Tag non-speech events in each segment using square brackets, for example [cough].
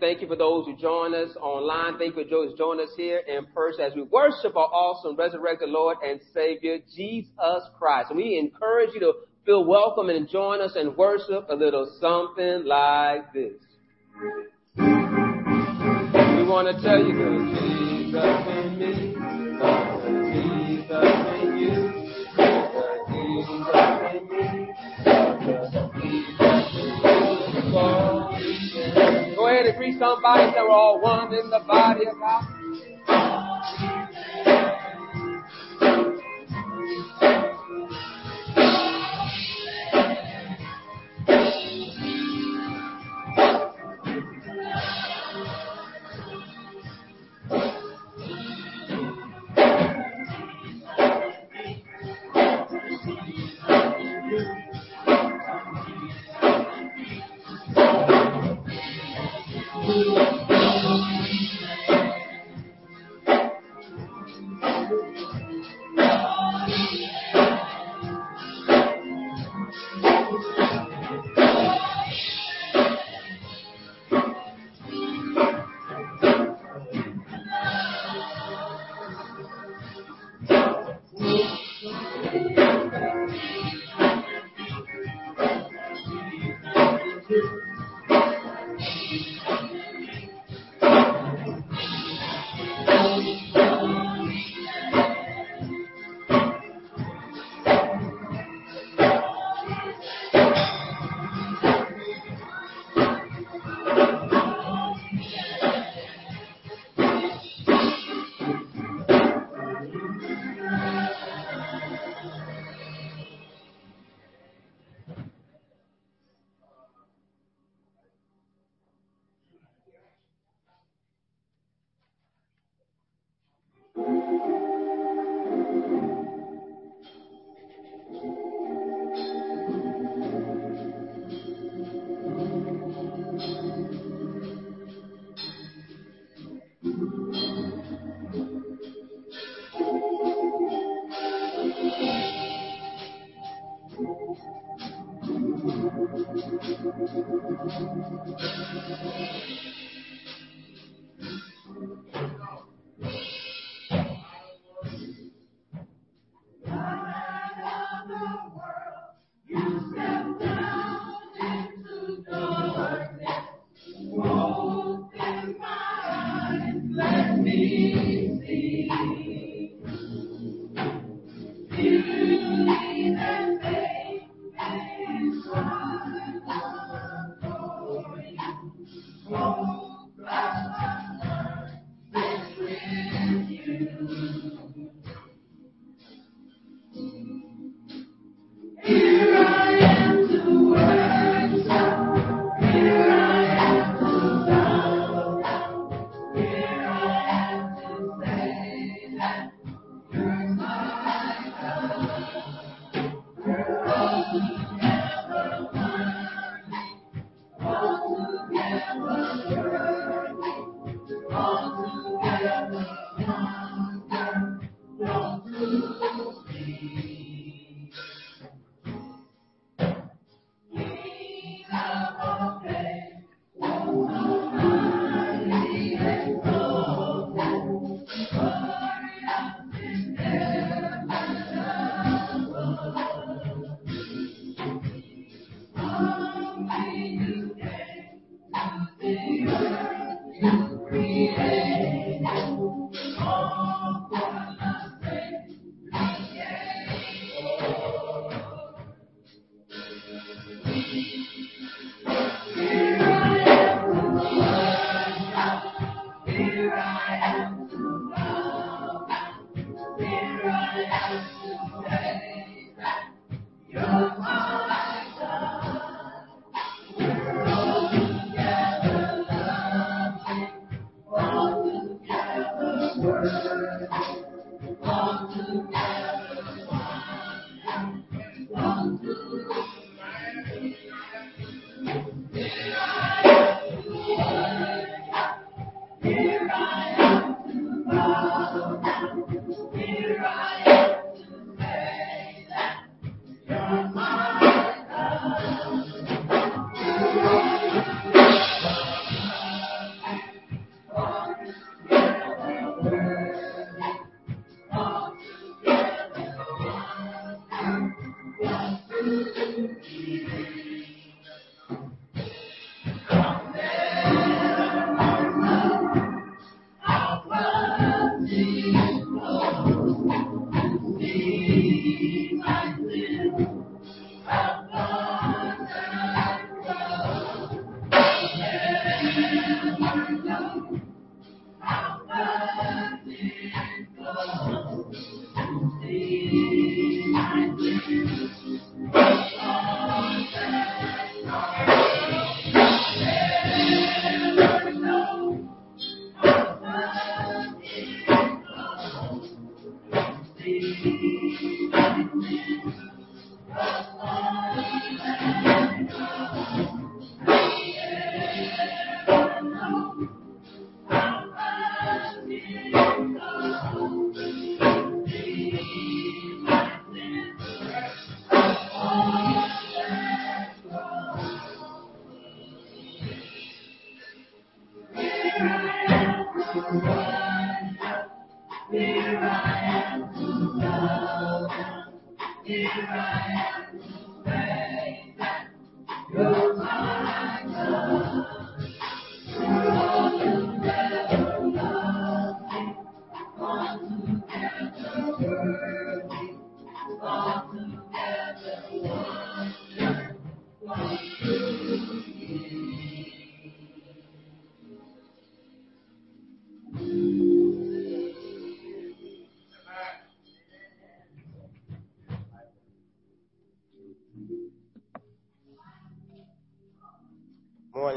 Thank you for those who join us online. Thank you for those who join us here in person as we worship our awesome resurrected Lord and Savior, Jesus Christ. And we encourage you to feel welcome and join us and worship a little something like this. We want to tell you that somebody. They're all one in the body of God.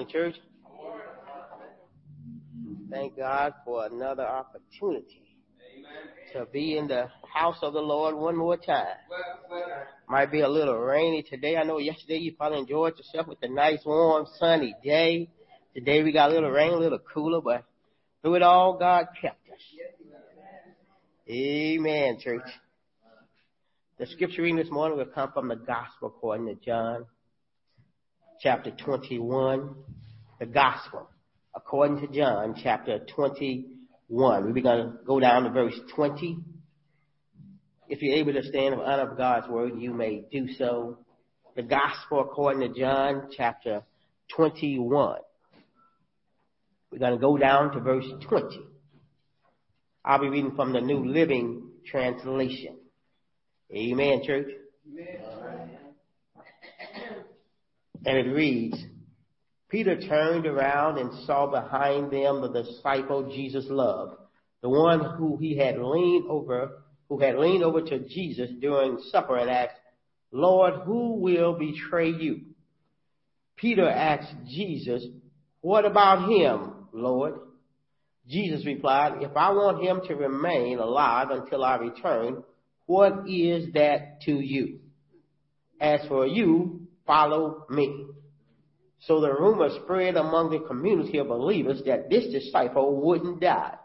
Morning, church. Thank God for another opportunity to be in the house of the Lord one more time. Might be a little rainy today. I know yesterday you probably enjoyed yourself with a nice, warm, sunny day. Today we got a little rain, a little cooler, but through it all, God kept us. Amen, church. The scripture reading this morning will come from the gospel according to John chapter 21, the gospel, according to John chapter 21. We're going to go down to verse 20. If you're able to stand in honor of God's word, you may do so. The gospel according to John chapter 21. We're going to go down to verse 20. I'll be reading from the New Living Translation. Amen, church. Amen. And it reads, Peter turned around and saw behind them the disciple Jesus loved, the one who he had leaned over, who had leaned over to Jesus during supper and asked, Lord, who will betray you? Peter asked Jesus, what about him, Lord? Jesus replied, if I want him to remain alive until I return, what is that to you? As for you, follow me. So the rumor spread among the community of believers that this disciple wouldn't die.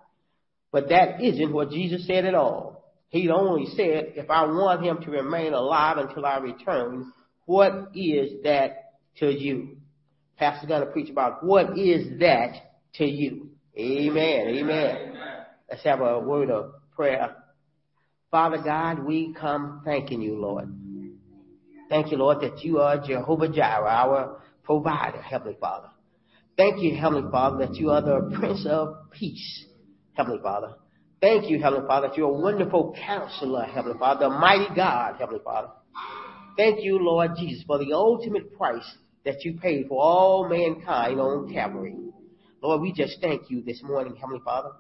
But that isn't what Jesus said at all. He only said, if I want him to remain alive until I return, what is that to you? Pastor's going to preach about what is that to you. Amen. Amen. Let's have a word of prayer. Father God, we come thanking you, Lord. Thank you, Lord, that you are Jehovah Jireh, our provider, Heavenly Father. Thank you, Heavenly Father, that you are the Prince of Peace, Heavenly Father. Thank you, Heavenly Father, that you're a wonderful counselor, Heavenly Father, a mighty God, Heavenly Father. Thank you, Lord Jesus, for the ultimate price that you paid for all mankind on Calvary. Lord, we just thank you this morning, Heavenly Father.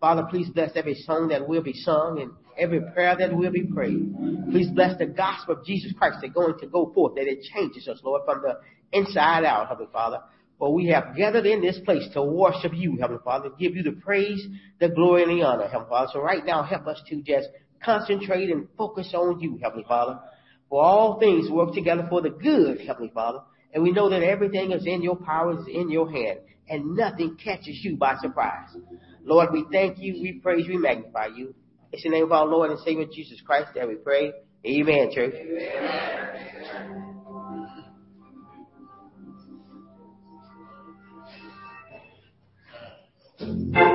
Father, please bless every song that will be sung and every prayer that will be prayed. Please bless the gospel of Jesus Christ that's going to go forth, that it changes us, Lord, from the inside out, Heavenly Father. For we have gathered in this place to worship you, Heavenly Father, give you the praise, the glory, and the honor, Heavenly Father. So right now, help us to just concentrate and focus on you, Heavenly Father. For all things work together for the good, Heavenly Father. And we know that everything is in your power, is in your hand, and nothing catches you by surprise. Lord, we thank you, we praise, we magnify you. It's in the name of our Lord and Savior Jesus Christ that we pray. Amen, church. Amen.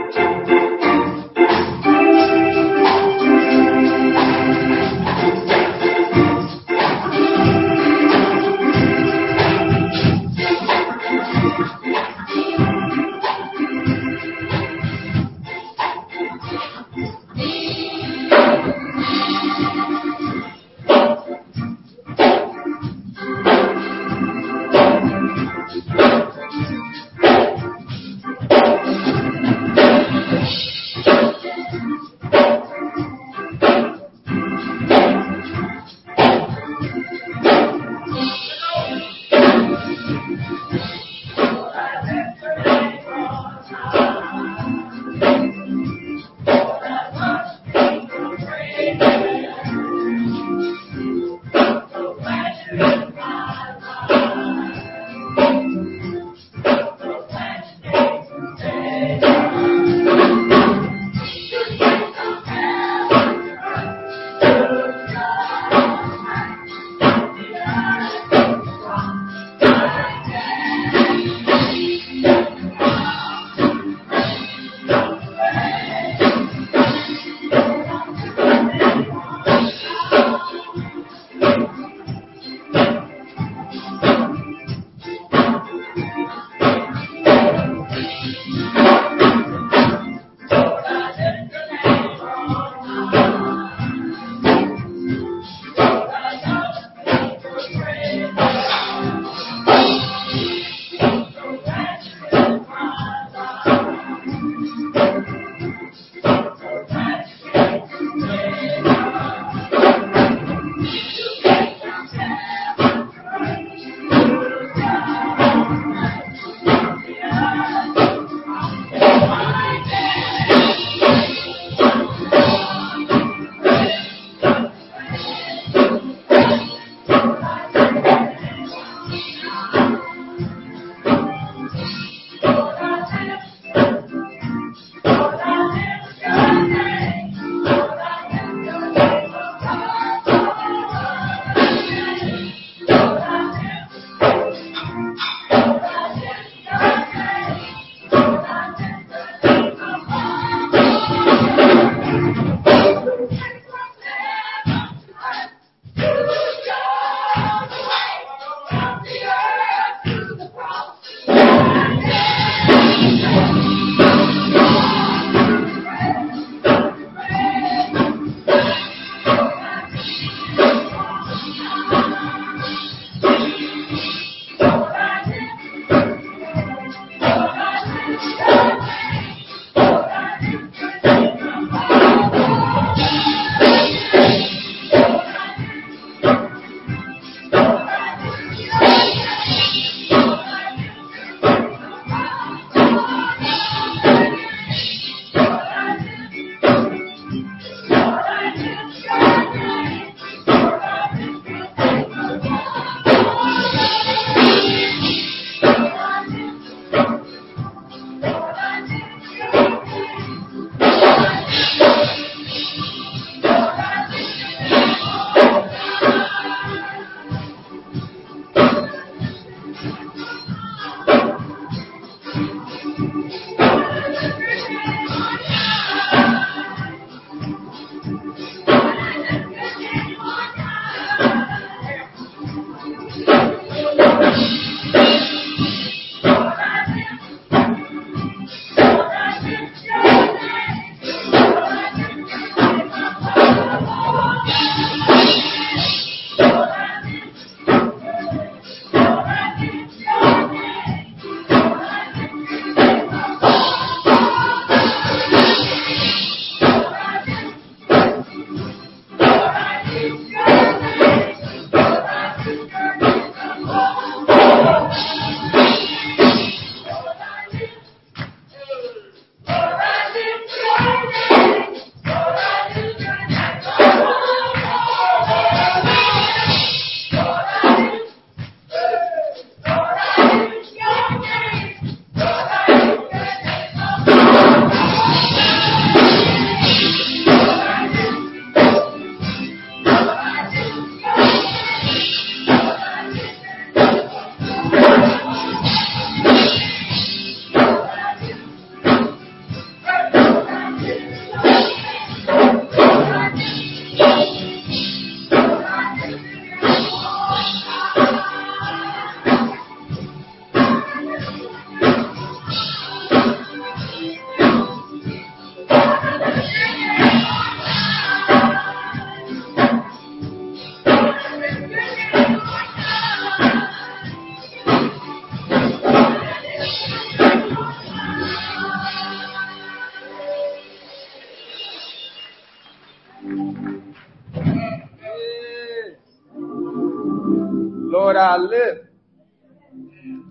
I lift.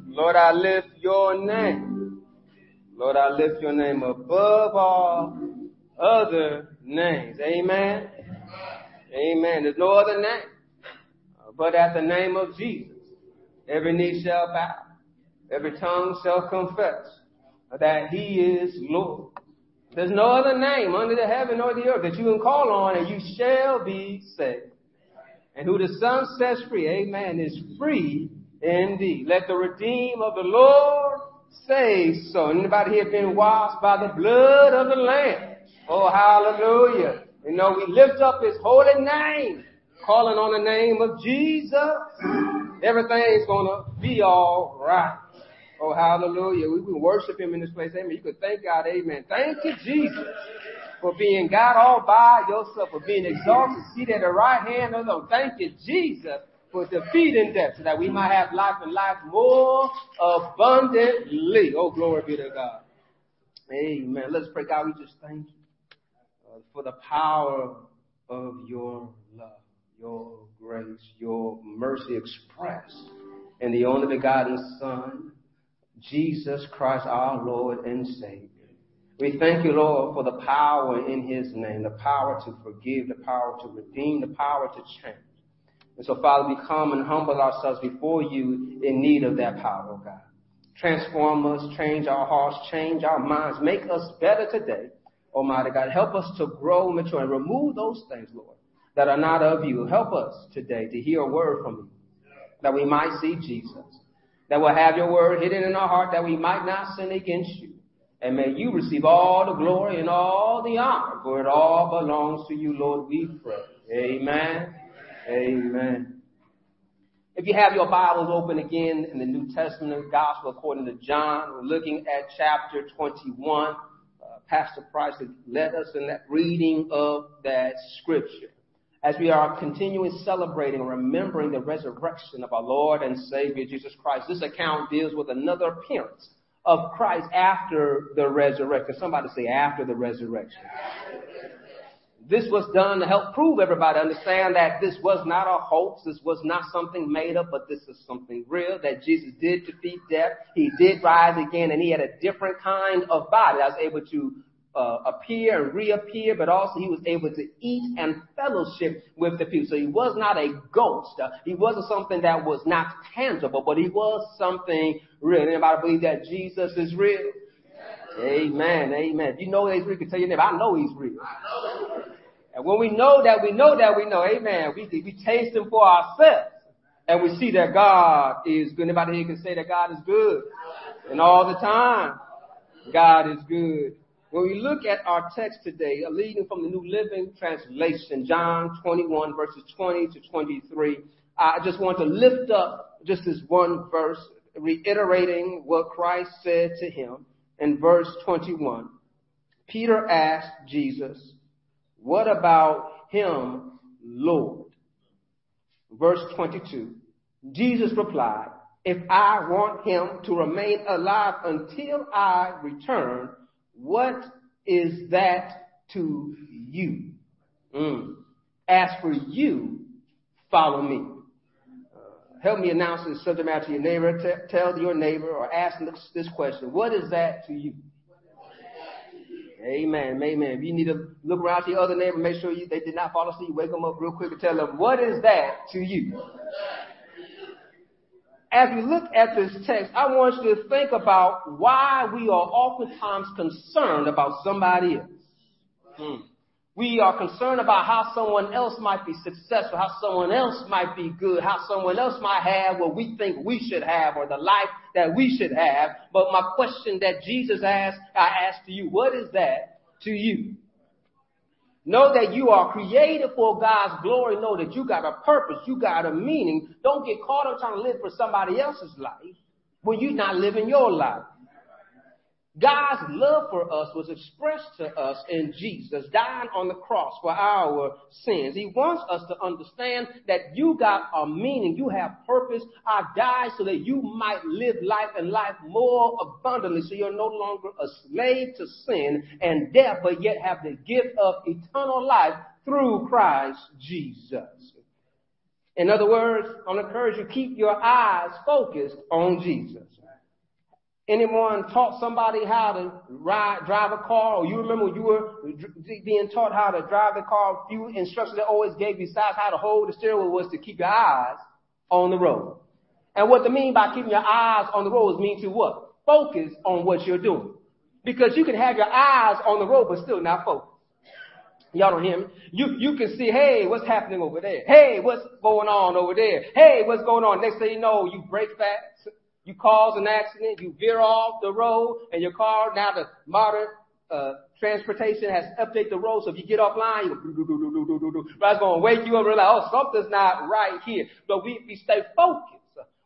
Lord, I lift your name. Lord, I lift your name above all other names. Amen. Amen. There's no other name but at the name of Jesus. Every knee shall bow. Every tongue shall confess that he is Lord. There's no other name under the heaven or the earth that you can call on and you shall be saved. And who the Son sets free, amen, is free indeed. Let the redeem of the Lord say so. Anybody here been washed by the blood of the Lamb? Oh, hallelujah. You know, we lift up his holy name, calling on the name of Jesus. Everything's gonna be all right. Oh, hallelujah. We will worship him in this place. Amen. You can thank God. Amen. Thank you, Jesus for being God all by yourself, for being exalted, seated at the right hand of the Lord. Thank you, Jesus, for defeating death so that we might have life and life more abundantly. Oh, glory be to God. Amen. Let's pray, God. We just thank you uh, for the power of your love, your grace, your mercy expressed in the only begotten Son, Jesus Christ, our Lord and Savior. We thank you, Lord, for the power in His name, the power to forgive, the power to redeem, the power to change. And so, Father, we come and humble ourselves before you in need of that power, oh God. Transform us, change our hearts, change our minds, make us better today. Almighty God, help us to grow, mature, and remove those things, Lord, that are not of you. Help us today to hear a word from you, that we might see Jesus, that we'll have your word hidden in our heart, that we might not sin against you. And may you receive all the glory and all the honor, for it all belongs to you, Lord, we pray. Amen. Amen. If you have your Bibles open again in the New Testament Gospel according to John, we're looking at chapter 21. Uh, Pastor Price led us in that reading of that scripture. As we are continuing celebrating and remembering the resurrection of our Lord and Savior Jesus Christ, this account deals with another appearance of Christ after the resurrection. Somebody say after the resurrection. This was done to help prove everybody understand that this was not a hoax. This was not something made up, but this is something real, that Jesus did defeat death. He did rise again and he had a different kind of body that was able to uh, appear and reappear, but also he was able to eat and fellowship with the people. So he was not a ghost. Uh, he wasn't something that was not tangible, but he was something real. Anybody believe that Jesus is real? Amen. Amen. If you know he's real, you can tell your neighbor, I know he's real. And when we know that, we know that we know. Amen. We, we taste him for ourselves. And we see that God is good. Anybody here can say that God is good. And all the time. God is good. When we look at our text today, a leading from the New Living Translation, John 21 verses 20 to 23, I just want to lift up just this one verse, reiterating what Christ said to him in verse 21. Peter asked Jesus, what about him, Lord? Verse 22. Jesus replied, if I want him to remain alive until I return, what is that to you? Mm. As for you, follow me. Uh, help me announce this subject matter to your neighbor. T- tell your neighbor or ask this, this question. What is that to you? Amen. Amen. If you need to look around to your other neighbor, make sure you, they did not fall asleep, wake them up real quick and tell them, what is that to you? As we look at this text, I want you to think about why we are oftentimes concerned about somebody else. Hmm. We are concerned about how someone else might be successful, how someone else might be good, how someone else might have what we think we should have or the life that we should have. But my question that Jesus asked, I ask to you, what is that to you? Know that you are created for God's glory. Know that you got a purpose. You got a meaning. Don't get caught up trying to live for somebody else's life when you're not living your life. God's love for us was expressed to us in Jesus dying on the cross for our sins. He wants us to understand that you got a meaning, you have purpose. I died so that you might live life and life more abundantly so you're no longer a slave to sin and death, but yet have the gift of eternal life through Christ Jesus. In other words, I want to encourage you keep your eyes focused on Jesus. Anyone taught somebody how to ride, drive a car, or you remember you were being taught how to drive the car, few instructions they always gave besides how to hold the steering wheel was to keep your eyes on the road. And what they mean by keeping your eyes on the road is mean to what? Focus on what you're doing. Because you can have your eyes on the road but still not focus. Y'all don't hear me? You, you can see, hey, what's happening over there? Hey, what's going on over there? Hey, what's going on? Next thing you know, you brake fast, you cause an accident, you veer off the road, and your car, now the modern uh, transportation has updated the road, so if you get offline, you go, it's going to wake you up and realize, oh, something's not right here. But we, we stay focused.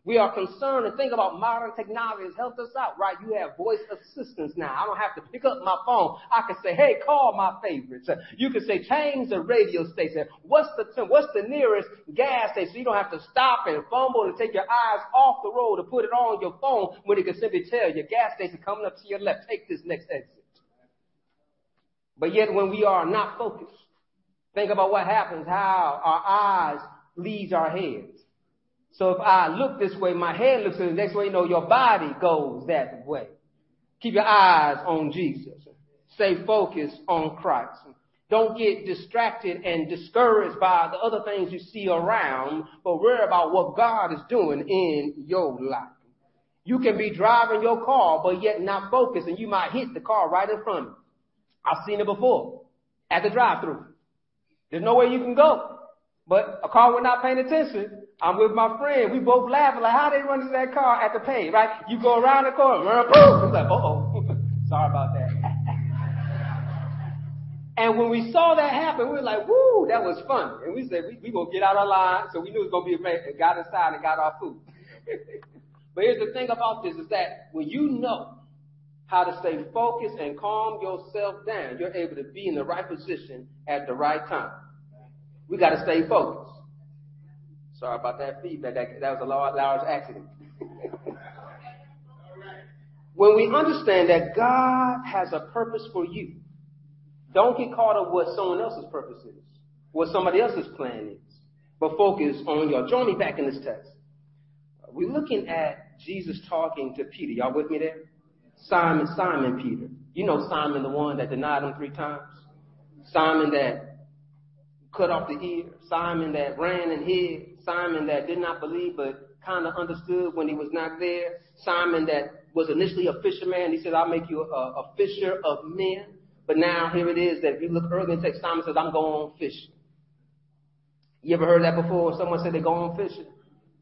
We are concerned and think about modern technology has helped us out, right? You have voice assistants now. I don't have to pick up my phone. I can say, hey, call my favorites. You can say, change the radio station. What's the, what's the nearest gas station? So you don't have to stop and fumble and take your eyes off the road to put it on your phone when it can simply tell your gas station coming up to your left. Take this next exit. But yet when we are not focused, think about what happens, how our eyes leads our heads. So if I look this way, my head looks the next way, you know, your body goes that way. Keep your eyes on Jesus. Stay focused on Christ. Don't get distracted and discouraged by the other things you see around, but worry about what God is doing in your life. You can be driving your car, but yet not focused, and you might hit the car right in front of you. I've seen it before at the drive-through. There's no way you can go. But a car was not paying attention. I'm with my friend. We both laughing like, how they run into that car at the pay, right? You go around the corner, run, boom. It's like, uh-oh. [laughs] Sorry about that. [laughs] and when we saw that happen, we were like, woo, that was fun. And we said, we, we gonna get out of line. So we knew it was gonna be amazing. Got inside and got our food. [laughs] but here's the thing about this is that when you know how to stay focused and calm yourself down, you're able to be in the right position at the right time. We got to stay focused. Sorry about that feedback. That, that was a large, large accident. [laughs] when we understand that God has a purpose for you, don't get caught up what someone else's purpose is, what somebody else's plan is, but focus on your. Join me back in this text. We're looking at Jesus talking to Peter. Y'all with me there? Simon, Simon Peter. You know Simon, the one that denied him three times. Simon that cut off the ear, Simon that ran and hid, Simon that did not believe but kind of understood when he was not there, Simon that was initially a fisherman. He said, I'll make you a, a fisher of men. But now here it is that if you look earlier in the text, Simon says, I'm going fishing. You ever heard that before? Someone said they're going fishing.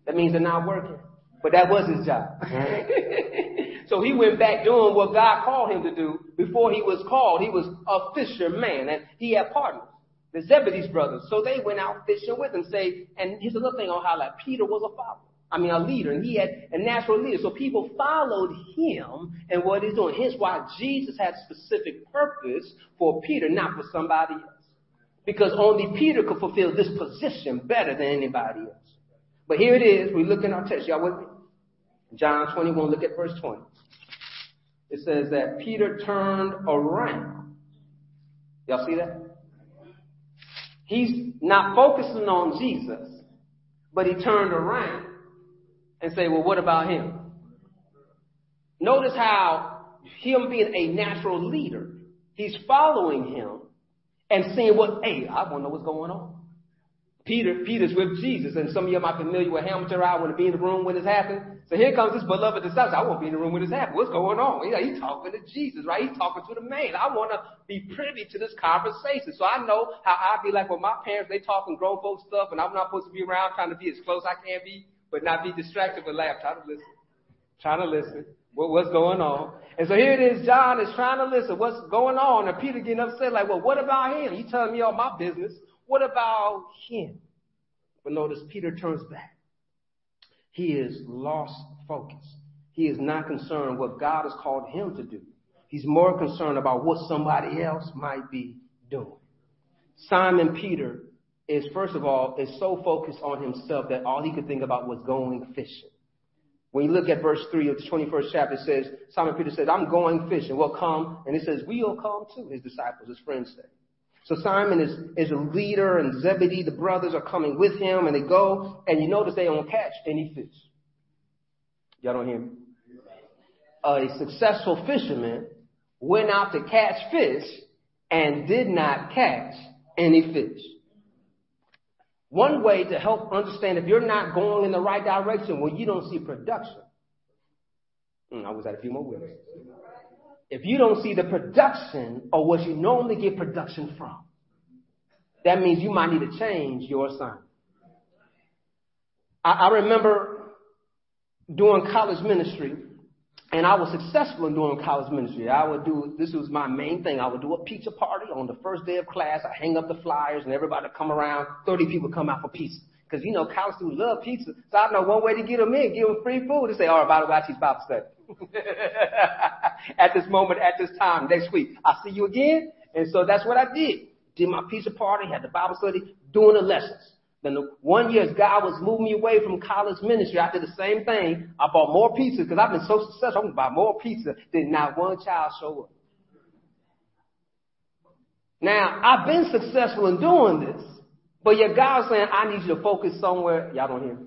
That means they're not working. But that was his job. [laughs] So he went back doing what God called him to do before he was called. He was a fisherman and he had partners, the Zebedee's brothers. So they went out fishing with him. Say, and here's another thing I'll highlight. Peter was a follower. I mean, a leader, and he had a natural leader. So people followed him and what he's doing. Hence why Jesus had a specific purpose for Peter, not for somebody else. Because only Peter could fulfill this position better than anybody else. But here it is. We look in our text. Y'all with me? John 21, look at verse 20. It says that Peter turned around. Y'all see that? He's not focusing on Jesus, but he turned around and say, well, what about him? Notice how him being a natural leader, he's following him and seeing what, hey, I want to know what's going on. Peter, Peter's with Jesus, and some of you might be familiar with Hamilton I want to be in the room when this happened. So here comes this beloved disciple. I want to be in the room when this happened. What's going on? You he's talking to Jesus, right? He's talking to the man. I want to be privy to this conversation. So I know how I'd be like with my parents. They talking grown folk stuff, and I'm not supposed to be around trying to be as close I can be, but not be distracted, but laugh. Try to listen. Trying to listen. What, what's going on? And so here it is. John is trying to listen. What's going on? And Peter getting upset, like, well, what about him? You telling me all my business. What about him? But notice Peter turns back. He is lost focus. He is not concerned what God has called him to do. He's more concerned about what somebody else might be doing. Simon Peter is, first of all, is so focused on himself that all he could think about was going fishing. When you look at verse 3 of the 21st chapter, it says, Simon Peter said, I'm going fishing. Well, come. And it says, we'll come too, his disciples, his friends say. So Simon is, is a leader and Zebedee, the brothers are coming with him and they go and you notice they don't catch any fish. Y'all don't hear me? A successful fisherman went out to catch fish and did not catch any fish. One way to help understand if you're not going in the right direction when you don't see production. Hmm, I was at a few more witnesses if you don't see the production or what you normally get production from, that means you might need to change your assignment. I, I remember doing college ministry, and I was successful in doing college ministry. I would do this was my main thing. I would do a pizza party on the first day of class. I hang up the flyers, and everybody come around. Thirty people come out for pizza. Because you know college students love pizza, so I know one way to get them in, give them free food. They say, "All right, by the way, I teach Bible study." at this moment, at this time, next week. I'll see you again. And so that's what I did. Did my pizza party, had the Bible study, doing the lessons. Then the one year God was moving me away from college ministry, I did the same thing. I bought more pizza because I've been so successful. I'm to buy more pizza than not one child show up. Now, I've been successful in doing this, but yet God's saying, I need you to focus somewhere. Y'all don't hear me.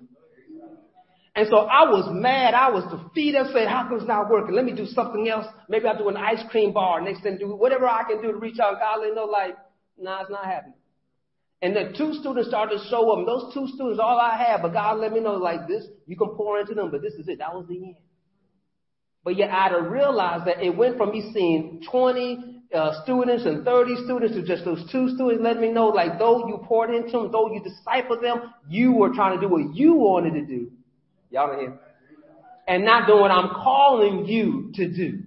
And so I was mad. I was defeated. I said, how come it's not working? Let me do something else. Maybe I'll do an ice cream bar. Next thing, do whatever I can do to reach out. God let know, like, nah, it's not happening. And the two students started to show up. And those two students, all I had, but God let me know, like this, you can pour into them, but this is it. That was the end. But yet I'd have realized that it went from me seeing 20 uh, students and 30 students to just those two students let me know, like, though you poured into them, though you discipled them, you were trying to do what you wanted to do. Y'all don't hear? And not doing what I'm calling you to do.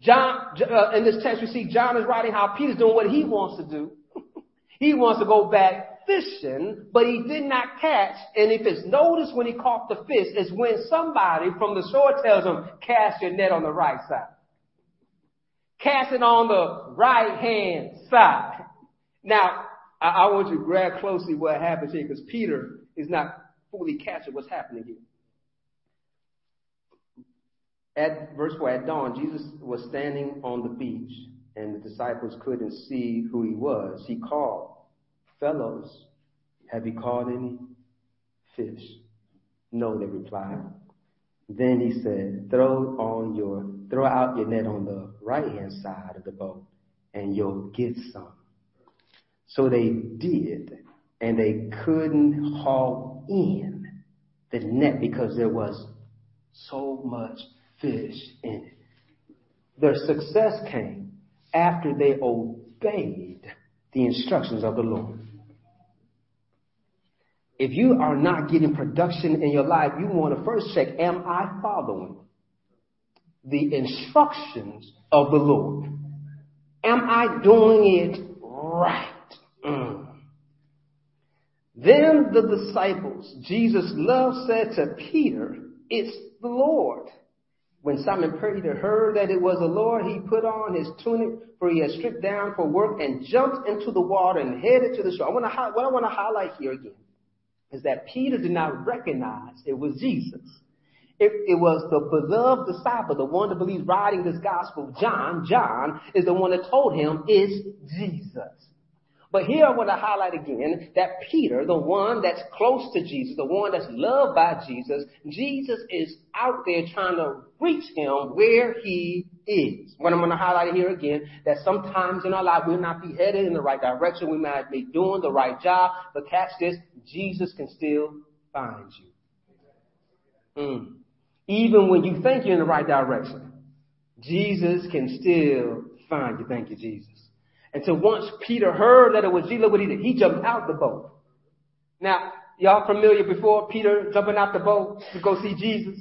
John, uh, in this text, we see John is writing how Peter's doing what he wants to do. [laughs] he wants to go back fishing, but he did not catch And if it's Notice when he caught the fish is when somebody from the shore tells him, cast your net on the right side. Cast it on the right hand side. Now, I, I want you to grab closely what happens here because Peter is not fully capture what's happening here. At verse 4, at dawn, Jesus was standing on the beach, and the disciples couldn't see who he was. He called, Fellows, have you caught any fish? No, they replied. Then he said, Throw on your throw out your net on the right hand side of the boat, and you'll get some. So they did, and they couldn't haul in the net because there was so much fish in it. Their success came after they obeyed the instructions of the Lord. If you are not getting production in your life, you want to first check, am I following? The instructions of the Lord? Am I doing it right? Mm. Then the disciples, Jesus' love said to Peter, It's the Lord. When Simon Peter heard that it was the Lord, he put on his tunic, for he had stripped down for work, and jumped into the water and headed to the shore. I want to, what I want to highlight here again is that Peter did not recognize it was Jesus. It, it, was the beloved disciple, the one that believes writing this gospel, John. John is the one that told him it's Jesus. But here I want to highlight again that Peter, the one that's close to Jesus, the one that's loved by Jesus, Jesus is out there trying to reach him where he is. What I'm going to highlight here again, that sometimes in our life we'll not be headed in the right direction. We might be doing the right job, but catch this, Jesus can still find you. Mm. Even when you think you're in the right direction, Jesus can still find you. Thank you, Jesus. And so once Peter heard that it was Jesus, what he did? He jumped out the boat. Now, y'all familiar before Peter jumping out the boat to go see Jesus?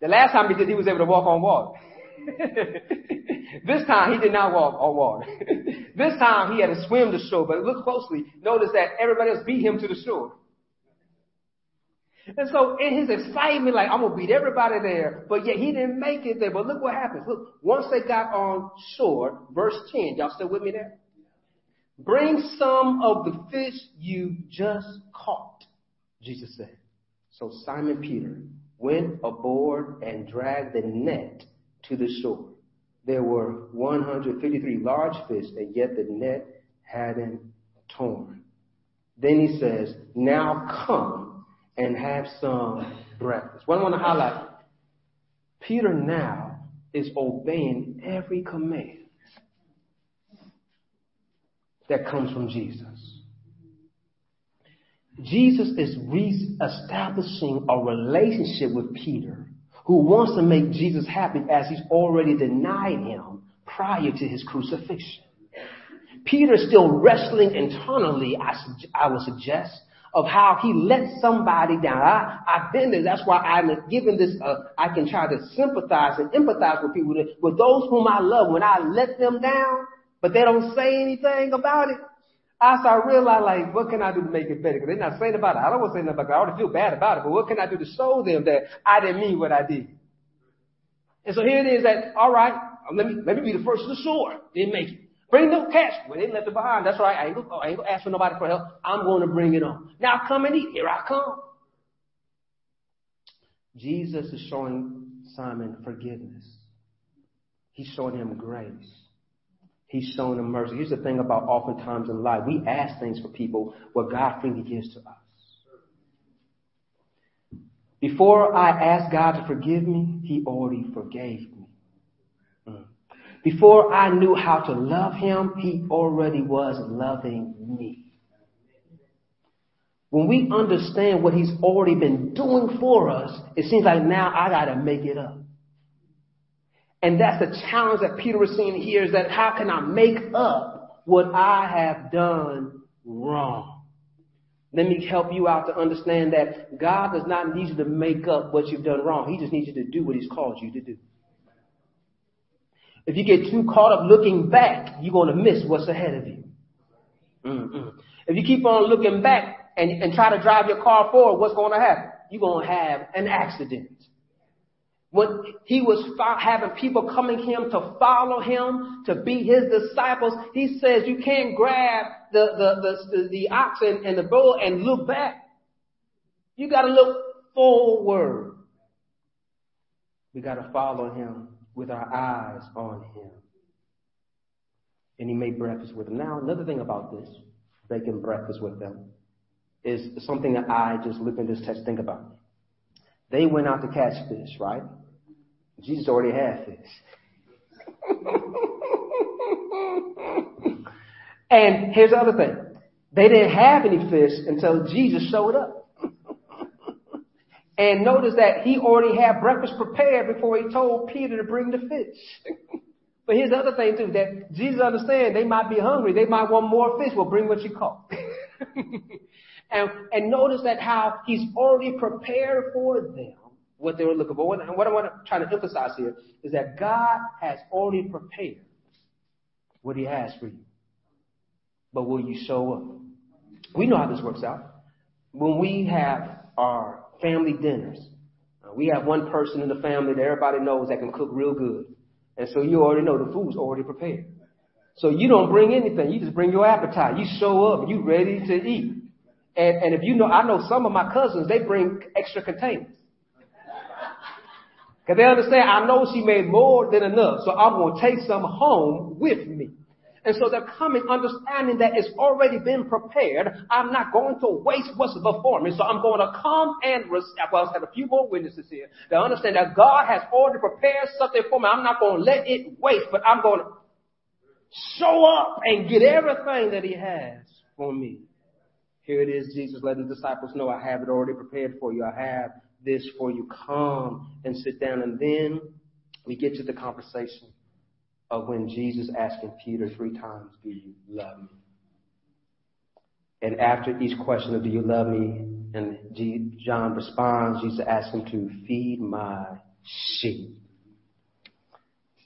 The last time he did, he was able to walk on water. [laughs] this time he did not walk on water. [laughs] this time he had to swim to shore, but look closely. Notice that everybody else beat him to the shore. And so in his excitement, like, I'm going to beat everybody there, but yet he didn't make it there. But look what happens. Look, once they got on shore, verse 10, y'all still with me there? Bring some of the fish you just caught, Jesus said. So Simon Peter went aboard and dragged the net to the shore. There were 153 large fish, and yet the net hadn't torn. Then he says, Now come and have some breakfast. What I want to highlight, Peter now is obeying every command that comes from Jesus. Jesus is re-establishing a relationship with Peter who wants to make Jesus happy as he's already denied him prior to his crucifixion. Peter's still wrestling internally, I, I would suggest, of how he let somebody down. I, I've been there. That's why I'm given this, uh, I can try to sympathize and empathize with people, with those whom I love. When I let them down, but they don't say anything about it, I start realize like, what can I do to make it better? Because they're not saying about it. I don't want to say nothing about it. I already feel bad about it, but what can I do to show them that I didn't mean what I did? And so here it is that, all right, let me, let me be the first to shore. Didn't make it. Bring no cash. Well, they left it behind. That's right. I ain't gonna, ask for nobody for help. I'm going to bring it on. Now come and eat. Here I come. Jesus is showing Simon forgiveness. He's showing him grace. He's showing him mercy. Here's the thing about oftentimes in life. We ask things for people what God freely gives to us. Before I asked God to forgive me, He already forgave me. Before I knew how to love him, he already was loving me. When we understand what he's already been doing for us, it seems like now I gotta make it up. And that's the challenge that Peter was seeing here is that how can I make up what I have done wrong? Let me help you out to understand that God does not need you to make up what you've done wrong. He just needs you to do what he's called you to do. If you get too caught up looking back, you're going to miss what's ahead of you. Mm-mm. If you keep on looking back and, and try to drive your car forward, what's going to happen? You're going to have an accident. When he was having people coming him to follow him, to be his disciples, he says you can't grab the, the, the, the oxen and the bull and look back. You got to look forward. We got to follow him with our eyes on him. And he made breakfast with them. Now, another thing about this, making breakfast with them, is something that I just look in this text think about. They went out to catch fish, right? Jesus already had fish. [laughs] and here's the other thing. They didn't have any fish until Jesus showed up. And notice that he already had breakfast prepared before he told Peter to bring the fish. [laughs] but here's the other thing too, that Jesus understands they might be hungry. They might want more fish. Well, bring what you caught. [laughs] and, and notice that how he's already prepared for them what they were looking for. And what I want to try to emphasize here is that God has already prepared what He has for you. But will you show up? We know how this works out. When we have our family dinners, uh, we have one person in the family that everybody knows that can cook real good. And so you already know the food's already prepared. So you don't bring anything. You just bring your appetite. You show up you ready to eat. And, and if you know, I know some of my cousins, they bring extra containers. Cause they understand, I know she made more than enough, so I'm going to take some home with me. And so they're coming understanding that it's already been prepared. I'm not going to waste what's before me. So I'm going to come and receive. Well, I have a few more witnesses here to understand that God has already prepared something for me. I'm not going to let it waste, but I'm going to show up and get everything that he has for me. Here it is, Jesus letting the disciples know, I have it already prepared for you. I have this for you. Come and sit down. And then we get to the conversation of when Jesus asking Peter three times, do you love me? And after each question of do you love me? And John responds, Jesus asks him to feed my sheep.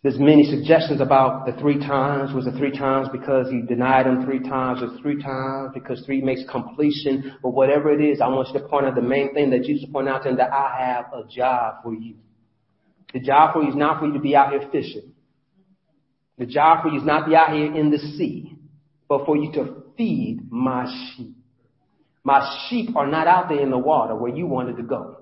There's many suggestions about the three times. Was it three times because he denied him three times? or three times because three makes completion? But whatever it is, I want you to point out the main thing that Jesus pointed out to him that I have a job for you. The job for you is not for you to be out here fishing. The job for you is not to be out here in the sea, but for you to feed my sheep. My sheep are not out there in the water where you wanted to go.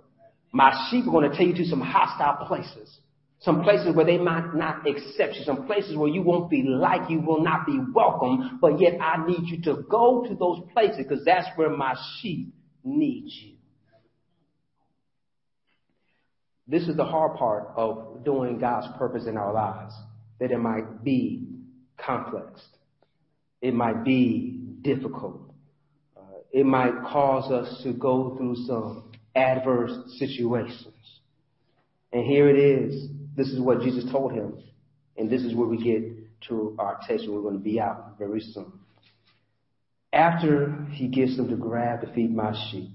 My sheep are going to take you to some hostile places. Some places where they might not accept you. Some places where you won't be like you will not be welcome. But yet I need you to go to those places because that's where my sheep need you. This is the hard part of doing God's purpose in our lives. That it might be complex. It might be difficult. Uh, it might cause us to go through some adverse situations. And here it is this is what Jesus told him. And this is where we get to our text we're going to be out very soon. After he gives them to grab to feed my sheep,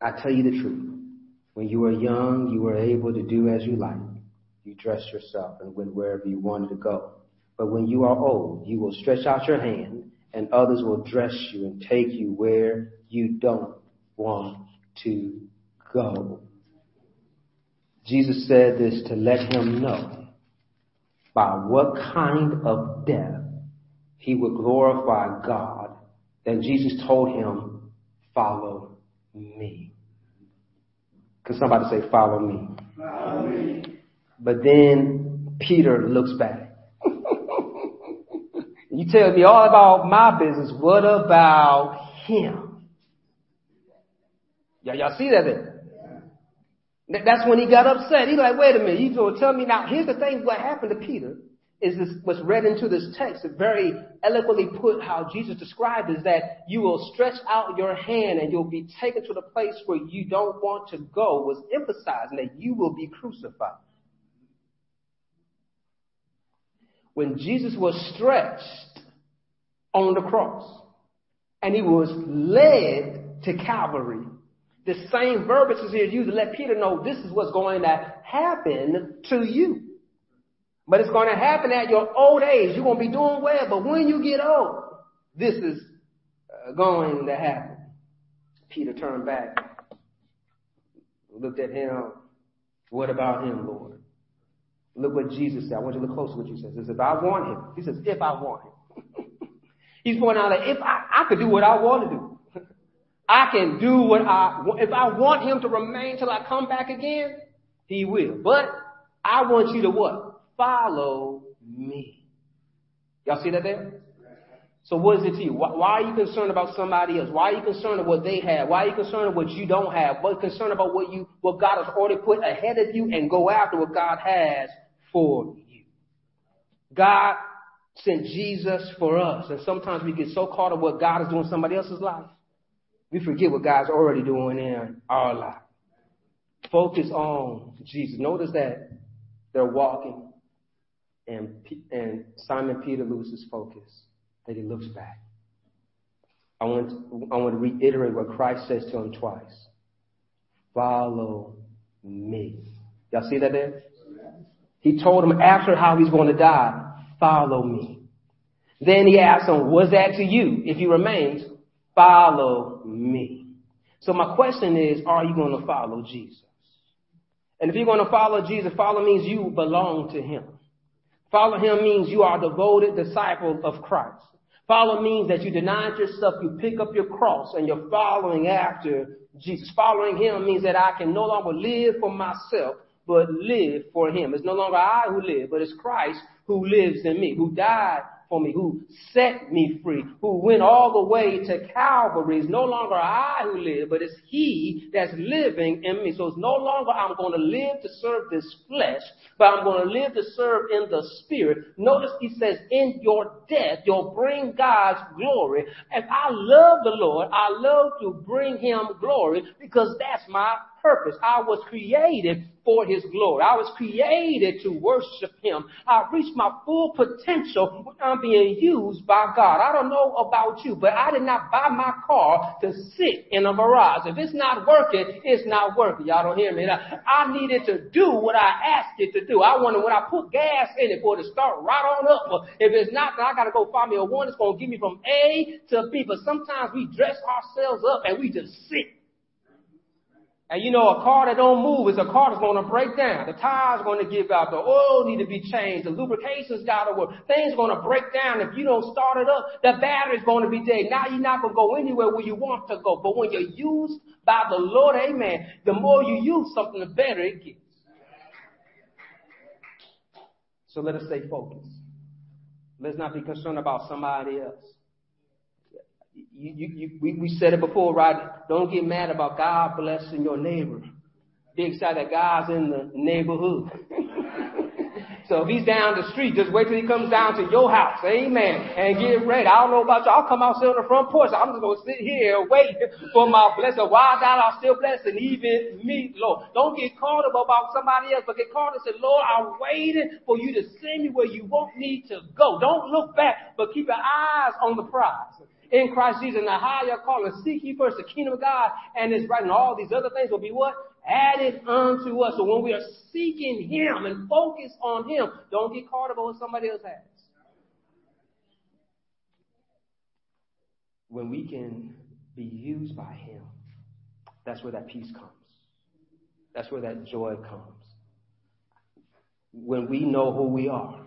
I tell you the truth. When you are young, you are able to do as you liked. You dressed yourself and went wherever you wanted to go. But when you are old, you will stretch out your hand and others will dress you and take you where you don't want to go. Jesus said this to let him know by what kind of death he would glorify God. Then Jesus told him, follow me. Can somebody say, follow me? Follow me. But then Peter looks back. [laughs] you tell me all about my business. What about him? Y'all, y'all see that? That's when he got upset. He's like, wait a minute, you to tell me now. Here's the thing, what happened to Peter is this, what's read into this text, very eloquently put how Jesus described is that you will stretch out your hand and you'll be taken to the place where you don't want to go was emphasizing that you will be crucified. When Jesus was stretched on the cross and he was led to Calvary, the same verbiage is here used to let Peter know this is what's going to happen to you. But it's going to happen at your old age. You're going to be doing well, but when you get old, this is uh, going to happen. Peter turned back, looked at him. What about him, Lord? Look what Jesus said. I want you to look close to what Jesus says. He says, if I want him. He says, if I want him. [laughs] He's pointing out that if I, I could do what I want to do. [laughs] I can do what I, want. if I want him to remain till I come back again, he will. But I want you to what? Follow me. Y'all see that there? So what is it to you? Why, why, are you concerned about somebody else? Why are you concerned about what they have? Why are you concerned about what you don't have? What concerned about what you, what God has already put ahead of you and go after what God has for you? God sent Jesus for us. And sometimes we get so caught up what God is doing in somebody else's life we forget what God's already doing in our life. Focus on Jesus. Notice that they're walking and, and Simon Peter loses focus, that he looks back. I want, I want to reiterate what Christ says to him twice. Follow me. Y'all see that there? He told him after how he's going to die, follow me. Then he asked him, was that to you? If he remains, follow me. So my question is, are you going to follow Jesus? And if you're going to follow Jesus, follow means you belong to him. Follow him means you are a devoted disciple of Christ. Follow means that you deny yourself, you pick up your cross, and you're following after Jesus. Following him means that I can no longer live for myself, but live for him. It's no longer I who live, but it's Christ who lives in me, who died for me, who set me free, who went all the way to Calvary. It's no longer I who live, but it's He that's living in me. So it's no longer I'm going to live to serve this flesh, but I'm going to live to serve in the Spirit. Notice He says, in your death, you'll bring God's glory. If I love the Lord, I love to bring Him glory because that's my purpose. I was created for His glory. I was created to worship Him. I reached my full potential when I'm being used by God. I don't know about you, but I did not buy my car to sit in a garage. If it's not working, it's not working. Y'all don't hear me. Now, I needed to do what I asked it to do. I wanted when I put gas in it for it to start right on up. But if it's not, then I gotta go find me a one that's gonna get me from A to B. But sometimes we dress ourselves up and we just sit and you know, a car that don't move is a car that's going to break down. The tires going to give out. The oil need to be changed. The lubrication's got to work. Things are going to break down. If you don't start it up, the battery's going to be dead. Now you're not going to go anywhere where you want to go. But when you're used by the Lord, amen, the more you use something, the better it gets. So let us stay focused. Let's not be concerned about somebody else you, you, you, we, we said it before, right? Don't get mad about God blessing your neighbor. Be excited that God's in the neighborhood. [laughs] so if he's down the street, just wait till he comes down to your house. Amen. And get ready. I don't know about you. I'll come out sit on the front porch. I'm just going to sit here and wait for my blessing. Why God I'm still blessing even me, Lord. Don't get caught up about somebody else, but get caught and say, Lord, I'm waiting for you to send me where you want me to go. Don't look back, but keep your eyes on the prize in Christ Jesus. And the higher calling, seek ye first the kingdom of God and his right, and all these other things will be what? Added unto us. So when we are seeking him and focus on him, don't get caught up on what somebody else has. When we can be used by him, that's where that peace comes. That's where that joy comes. When we know who we are.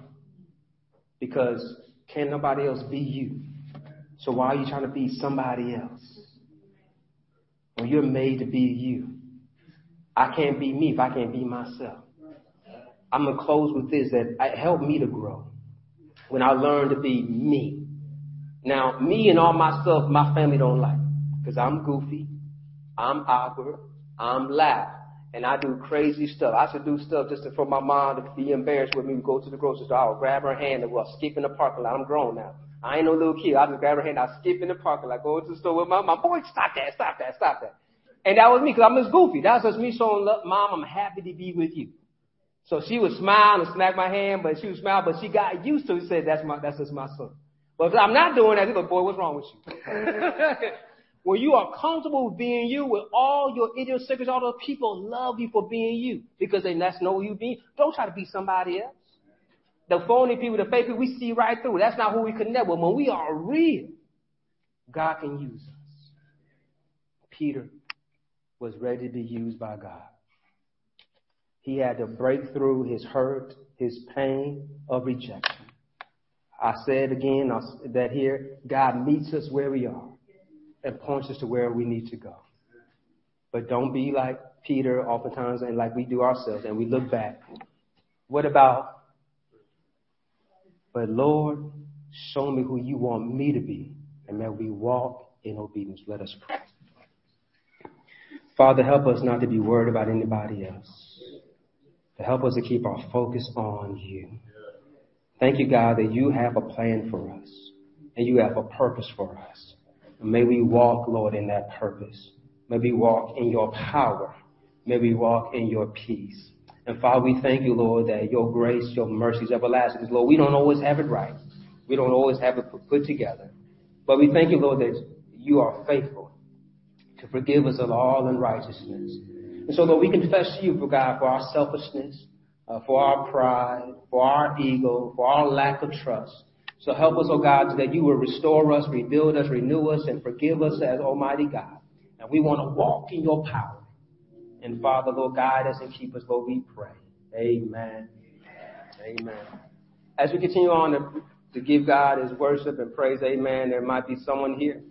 Because can nobody else be you? So why are you trying to be somebody else? When you're made to be you. I can't be me if I can't be myself. I'm gonna close with this that helped me to grow when I learned to be me. Now, me and all my stuff, my family don't like because I'm goofy, I'm awkward, I'm loud, and I do crazy stuff. I should do stuff just to, for my mom to be embarrassed with me. We go to the grocery store, I'll grab her hand and we'll skip in the parking lot. I'm grown now. I ain't no little kid. I just grab her hand. I skip in the parking lot, go to the store with my mom. Boy, stop that, stop that, stop that. And that was me because I'm just goofy. That's just me showing love. Mom, I'm happy to be with you. So she would smile and smack my hand, but she would smile, but she got used to it. Said, that's my, that's just my son. But if I'm not doing that, go, boy, what's wrong with you? [laughs] when you are comfortable with being you, with all your idiosyncrasies, all those people love you for being you because they that's know you being. Don't try to be somebody else. The phony people, the fake people, we see right through. That's not who we connect with. When we are real, God can use us. Peter was ready to be used by God. He had to break through his hurt, his pain of rejection. I said again that here, God meets us where we are and points us to where we need to go. But don't be like Peter oftentimes and like we do ourselves and we look back. What about but Lord, show me who you want me to be, and may we walk in obedience. Let us pray. Father, help us not to be worried about anybody else. To help us to keep our focus on you. Thank you, God, that you have a plan for us and you have a purpose for us. And may we walk, Lord, in that purpose. May we walk in your power. May we walk in your peace. And Father, we thank you, Lord, that your grace, your mercy is everlasting. Lord, we don't always have it right. We don't always have it put together. But we thank you, Lord, that you are faithful to forgive us of all unrighteousness. And so, Lord, we confess to you, for God, for our selfishness, uh, for our pride, for our ego, for our lack of trust. So help us, oh God, that you will restore us, rebuild us, renew us, and forgive us as Almighty God. And we want to walk in your power. And Father, Lord, guide us and keep us, Lord, we pray. Amen. Amen. As we continue on to, to give God his worship and praise, amen, there might be someone here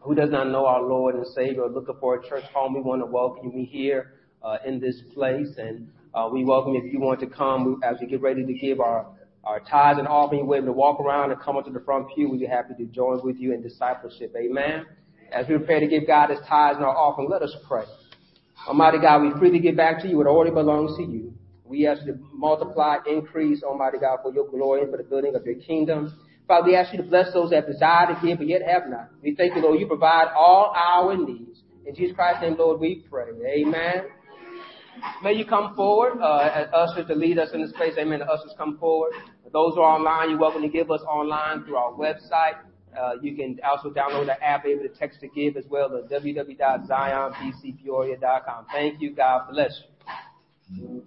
who does not know our Lord and Savior or looking for a church home. We want to welcome you here uh, in this place. And uh, we welcome you if you want to come as we get ready to give our our tithes and offering, you're to walk around and come up to the front pew. We'd be happy to join with you in discipleship. Amen. As we prepare to give God his tithes and our offering, let us pray. Almighty God, we freely give back to you what already belongs to you. We ask you to multiply, increase, Almighty God, for your glory and for the building of your kingdom. Father, we ask you to bless those that desire to give but yet have not. We thank you, Lord, you provide all our needs. In Jesus Christ's name, Lord, we pray. Amen. May you come forward uh, ushers to lead us in this place. Amen. The ushers come forward. Those who are online, you're welcome to give us online through our website. Uh, you can also download the app, able to text to give as well at www.zionbcpeoria.com. Thank you. God bless you.